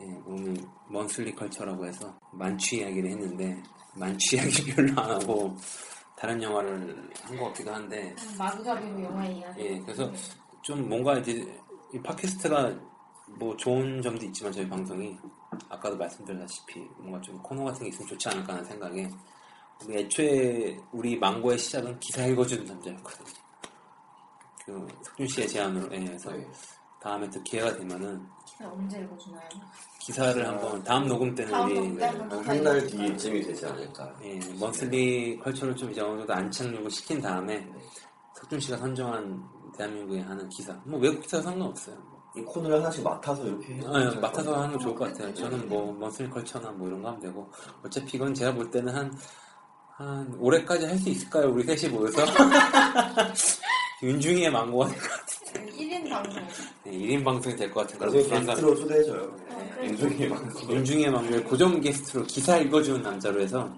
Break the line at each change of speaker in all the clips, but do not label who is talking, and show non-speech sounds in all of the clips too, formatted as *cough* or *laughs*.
예, 오늘 먼슬리 컬처라고 해서 만취 이야기를 했는데 만취 이야기 별로 안 하고 다른 영화를 한 것 같기도 한데
마구잡이로 영화 이야기.
예, 그래서 좀 뭔가 이제 이 팟캐스트가 뭐 좋은 점도 있지만 저희 방송이 아까도 말씀드렸다시피 뭔가 좀 코너 같은 게 있으면 좋지 않을까 하는 생각에 우리 애초에 우리 망고의 시작은 기사 읽어주는 남자였거든요. 그 석준 씨의 제안으로 예, 해서 다음에 또 기회가 되면은
언제 읽어주나요?
기사를 한번 다음 녹음 때는
다음
우리
녹음 때
네,
한번
한달 뒤쯤이 되지 않을까.
예, 먼슬리 컬처를 좀 이제 어느 정도 안착력을 시킨 다음에 석준 씨가 선정한 대한민국에 하는 기사 뭐 외국 기사 상관없어요.
이 코너를 하나씩 맡아서 이렇게 해도
아,
것
맡아서. 하는 거 좋을 것 같아요. 저는 뭐 먼슬리 컬처나 뭐 이런 거 하면 되고 어차피 이건 제가 볼 때는 한, 한 올해까지 할 수 있을까요? 우리 셋이 모여서 *laughs* 윤중이의 망고가 될 것 같아요.
1인 방송.
네, 1인 방송이 될 것 같은 그런
나중에. 게스트로 초대해줘요.
그래.
윤중이 방송.
윤중의 망고의 고정 게스트로 기사 읽어주는 남자로 해서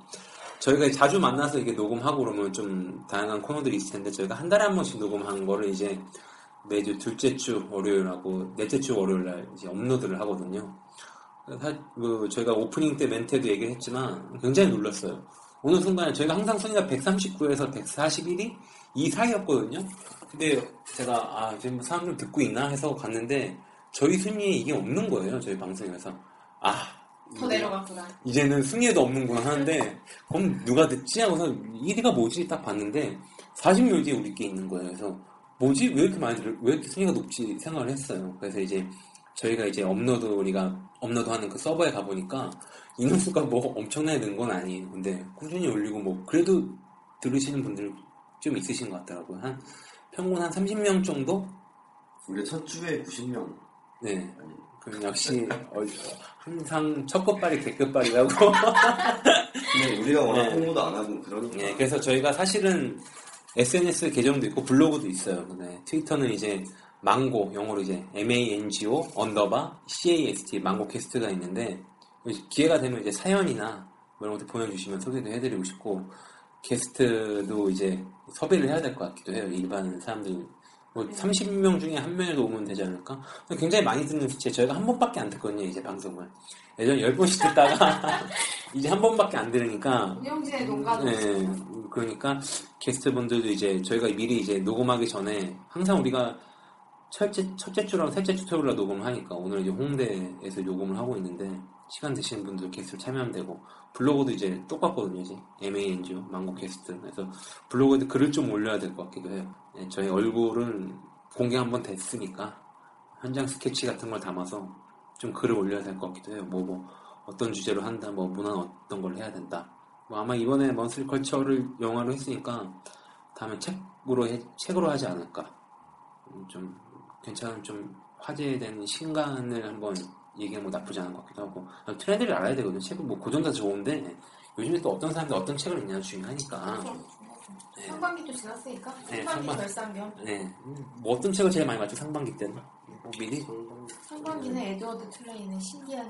저희가 자주 만나서 이게 녹음하고 그러면 좀 다양한 코너들이 있을 텐데 저희가 한 달에 한 번씩 녹음하는 거를 이제 매주 둘째 주 월요일하고 넷째 주 월요일 날 이제 업로드를 하거든요. 사- 그 저희가 오프닝 때 멘트에도 얘기를 했지만 굉장히 놀랐어요. 어느 순간에 저희가 항상 순위가 139에서 141이 이 사이였거든요. 근데 제가 아 지금 사람들 듣고 있나 해서 갔는데 저희 순위에 이게 없는 거예요. 저희 방송에서 아
더 내려갔구나.
이제는 순위에도 없는구나 하는데 그럼 누가 듣지 하고서 1위가 뭐지 딱 봤는데 40명 뒤에 우리께 있는 거예요. 그래서 뭐지 왜 이렇게 많이 들, 왜 이렇게 순위가 높지 생각을 했어요. 그래서 이제 저희가 이제 업로드 우리가 업로드 하는 그 서버에 가 보니까 인원수가 뭐 엄청나게 는 건 아니에요. 근데 꾸준히 올리고 뭐 그래도 들으시는 분들 좀 있으신 것 같더라고요. 한 평균 한 30명 정도?
우리 첫 주에 90명.
네. 그럼 역시 어, 항상 첫 끝발이 개끝발이라고.
근데 우리가 워낙
네.
홍보도 안 하고 그러니까.
네, 그래서 저희가 사실은 SNS 계정도 있고 블로그도 있어요. 네, 트위터는 이제 망고 영어로 이제 M-A-N-G-O underbar C-A-S-T mango cast가 있는데 기회가 되면 이제 사연이나 뭐 이런 것들 보내주시면 소개도 해드리고 싶고 게스트도 이제 섭외를 해야 될 것 같기도 해요. 일반 사람들 뭐 30명 중에 한 명이라도 오면 되지 않을까? 굉장히 많이 듣는 제 저희가 한 번밖에 안 듣거든요. 이제 방송을 예전에 열 번씩 듣다가 *laughs* 이제 한 번밖에 안 들으니까
운영진의 농가도
네, 그러니까 게스트분들도 이제 저희가 미리 이제 녹음하기 전에 항상 우리가 첫째, 첫째 주랑 셋째 주 토요일 날 녹음을 하니까 오늘 이제 홍대에서 녹음을 하고 있는데 시간 되시는 분들 게스트 참여하면 되고 블로그도 이제 똑같거든요 이제. MANGO 망고 게스트. 그래서 블로그에도 글을 좀 올려야 될 것 같기도 해요. 네, 저희 얼굴을 공개 한번 됐으니까 현장 스케치 같은 걸 담아서 좀 글을 올려야 될 것 같기도 해요. 뭐 뭐 어떤 주제로 한다 뭐 문화는 어떤 걸 해야 된다. 뭐 아마 이번에 먼슬리 컬처를 영화로 했으니까 다음에 책으로 해- 책으로 하지 않을까. 음, 좀 괜찮은 좀 화제된 신간을 한번 얘기하면 뭐 나쁘지 않은 것 같기도 하고 아, 트렌드를 알아야 되거든요 책은 뭐 고정다 좋은데 요즘에 또 어떤 사람들 어떤 책을 읽느냐 중요하니까 네.
상반기도 지났으니까
네,
상반기
상반-
결산경.
네. 음, 뭐 어떤 책을 제일 많이 봤죠 상반기 때는 뭐 미리
상반기는 에드워드 틀레이는 신기한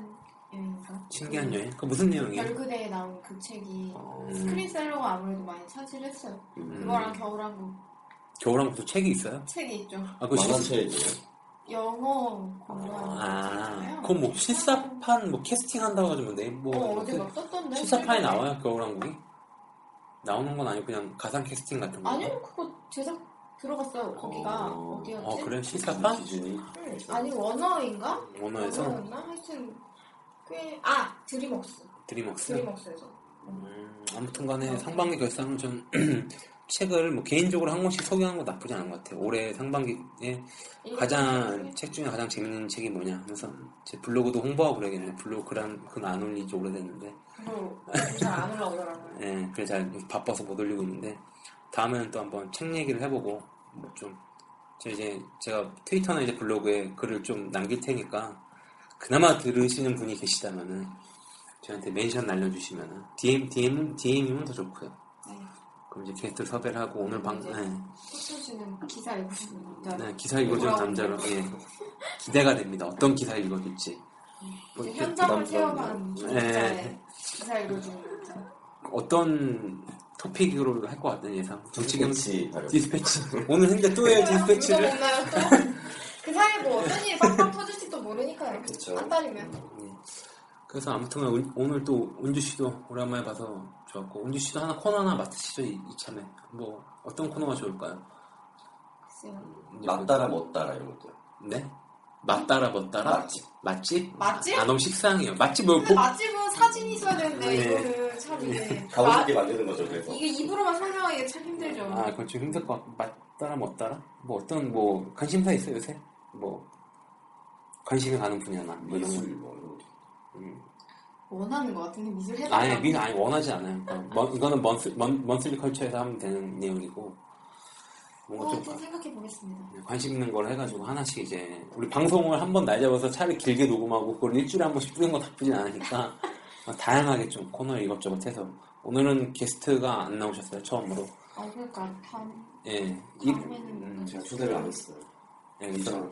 여행인가?
신기한 여행? 그 무슨 내용이에요?
별그대에 나온 그 책이
어,
스크린셀러가 아무래도 많이 차지를 했어요.
음.
그거랑 겨울왕국
겨울왕국도 책이 있어요?
책이 있죠.
아, 그거 실,
만화책이에요.
영어 공부하는
아,
거
그건 뭐 실사판 뭐 캐스팅 한다고 하지만 네, 뭐
어, 어디 그막 썼던데?
실사판이 나와요 겨울왕국이? 나오는 건 아니고 그냥 가상 캐스팅 같은 거?
아니요, 그거 제작 들어갔어요. 거기가
어.
어, 디였지
어 그래 실사판?
기준이
응. 아니 원어인가?
원어에서
원어였나? 하여튼 꽤아 드림웍스
드림웍스?
드림웍스에서
음, 아무튼간에 상반기 결산은 좀 *clears throat* 책을 뭐 개인적으로 한 권씩 소개하는 거 나쁘지 않은 것 같아요. 올해 상반기에 가장 책 중에 가장 재밌는 책이 뭐냐 하면서 제 블로그도 홍보하고 그래야겠네. 블로그 글안 그건 안 올린 지 오래됐는데,
잘안 올라오더라고요. *laughs*
예, 그래 잘 바빠서 못 올리고 있는데 다음에는 또 한번 책 얘기를 해보고 뭐 좀 이제 제가 트위터나 이제 블로그에 글을 좀 남길 테니까 그나마 들으시는 분이 계시다면은 저한테 mention 날려주시면은 DM DM DM이면 더 좋고요.
네.
그럼 이제 게스트 섭외를 하고 오늘 방 네,
소수 씨는 기사 읽으시는 남자.
네, 기사 읽어준 남자로 예, 기대가 됩니다. 어떤 기사 읽어줄지 뭐
이제
이렇게
현장을. 체험한
네.
기자의 기사 읽어주는 남자.
어떤 토픽으로 할 것 같은 예상. 정치경
디스패치.
오늘 했는데 또 해요 디스패치를.
그 사이에 뭐 어떤 일이 빡빡 터질지도 모르니까요.
그쵸.
한 달이면.
예. 그래서 아무튼 은- 오늘 또 은주 씨도 오랜만에 봐서 좋았고 은주 씨도 하나 코너 하나 맡으시죠 이, 이참에 뭐 어떤 코너가 좋을까요? 이제
맞따라 못따라 이런 것들.
뭐- 네? 맞따라 멋따라?
맛집.
맛집?
맛집?
아 너무 식상해요. 맛집 뭐 보-
맛집은 사진이 있어야 되는데
네.
이거는 참 이게
싶게 만드는 거죠 그래서.
이게 입으로만 설명하기가 참 힘들죠.
아 그건 좀 힘들 것 같고 맞따라 멋따라? 뭐 어떤 뭐 관심사 있어요 요새? 뭐 관심이 가는 분야나 뭐 이런 거.
미술 뭐 이런 거.
음.
원하는 것 같은데 미술 해달라고.
아니, 민, 아니, 원하지 않아요. 그러니까 먼- 이거는 먼스, 먼, 먼슬리 컬처에서 하면 되는 내용이고, 뭔가
어, 좀좀 생각해 보겠습니다.
관심 있는 걸 해가지고 하나씩 이제, 우리 방송을 한 번 날 잡아서 차라리 길게 녹음하고, 그걸 일주일에 한 번씩 뿌리는 건 나쁘진 않으니까, *laughs* 다양하게 좀 코너를 이것저것 해서, 오늘은 게스트가 안 나오셨어요, 처음으로.
아 그러니까 다음
예. 이,
다음에는
음,
제가 초대를 안 했어요.
예, 그래서.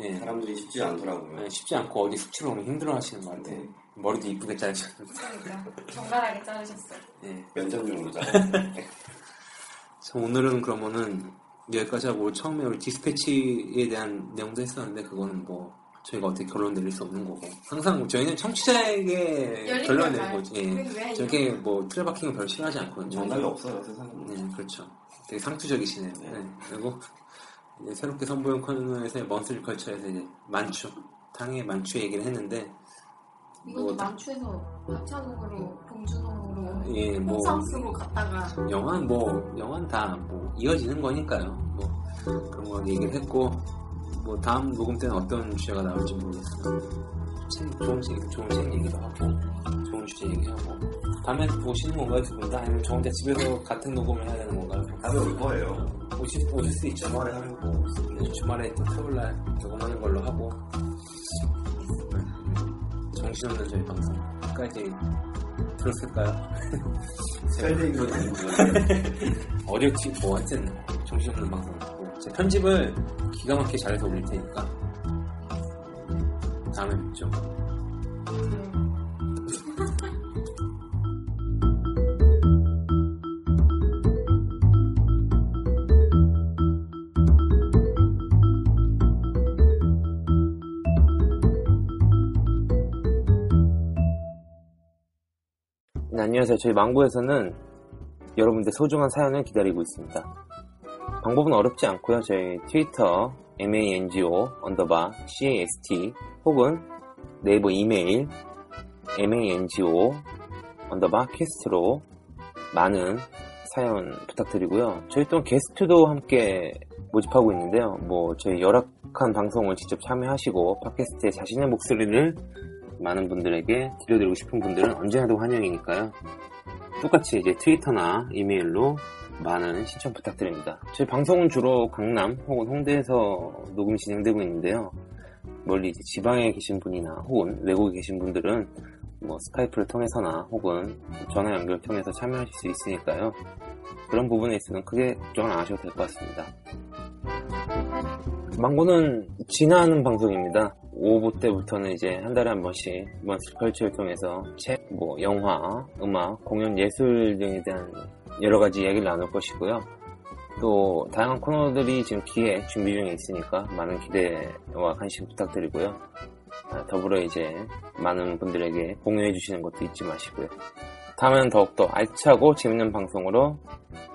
예.
사람들이 쉽지 않더라고요.
예, 쉽지 않고 어디 숙취로 오면 힘들어 하시는 것 같아요.
네.
머리도 이쁘게 자르셨는데.
그러니까 정갈하게 자르셨어요.
예.
면접용으로 잘.
자, *laughs* 오늘은 그러면은 여기까지 하고 처음에 우리 디스패치에 대한 내용도 했었는데 그거는 뭐 저희가 어떻게 결론 내릴 수 없는 거고 항상 저희는 청취자에게 결론. 내는 거지 예. 저게 뭐 트레바킹을 별로 싫어하지 않거든요
정답이 없어요 세상에.
네 그렇죠 되게 상투적이시네요
네.
네. 그리고 이제 새롭게 선보인 코너에서 먼슬 컬처에서 이제 만추 탕의 만추 얘기를 했는데
이것도
뭐
만추에서 하찬옥으로 봉준호로
예, 뭐
홍상수로 갔다가
영화는 뭐 영화는 다 뭐 이어지는 거니까요. 뭐 그런 거 얘기를 했고 뭐 다음 녹음 때는 어떤 주제가 나올지 모르겠어요. 책 좋은 책 좋은 책 얘기도 하고 좋은 주제 얘기하고 다음에 오시는 건가요 두 분 다? 아니면 저 혼자 집에서 같은 녹음을 해야 되는 건가요?
다음에 올 거예요.
오실 오실 수 있죠.
주말에 하려고.
네, 주말에 또 토요일 날 녹음하는 걸로 하고 네. 정신없는 저희 방송 끝까지 들었을까요?
셀링으로 다니는 거.
어렵지 뭐 하여튼 정신없는 방송 제 편집을 기가 막히게 잘해서 올릴 테니까 다음에 뵙죠 네, 안녕하세요 저희 망고에서는 여러분들 소중한 사연을 기다리고 있습니다 방법은 어렵지 않고요. 저희 트위터 mango underbar cast 혹은 네이버 이메일 mango 언더바 캐스트로 많은 사연 부탁드리고요. 저희 또 게스트도 함께 모집하고 있는데요. 뭐 저희 열악한 방송을 직접 참여하시고 팟캐스트에 자신의 목소리를 많은 분들에게 들려드리고 싶은 분들은 언제나도 환영이니까요. 똑같이 이제 트위터나 이메일로 많은 신청 부탁드립니다. 저희 방송은 주로 강남 혹은 홍대에서 녹음이 진행되고 있는데요. 멀리 이제 지방에 계신 분이나 혹은 외국에 계신 분들은 뭐 스카이프를 통해서나 혹은 전화 연결 통해서 참여하실 수 있으니까요. 그런 부분에 있어서는 크게 걱정을 안 하셔도 될 것 같습니다. 망고는 진화하는 방송입니다. 오후 때부터는 이제 한 달에 한 번씩 먼스 컬처를 통해서 책, 뭐 영화, 음악, 공연, 예술 등에 대한 여러 가지 이야기를 나눌 것이고요. 또 다양한 코너들이 지금 기획 준비 중에 있으니까 많은 기대와 관심 부탁드리고요. 아, 더불어 이제 많은 분들에게 공유해 주시는 것도 잊지 마시고요. 다음에는 더욱더 알차고 재밌는 방송으로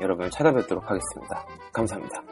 여러분을 찾아뵙도록 하겠습니다. 감사합니다.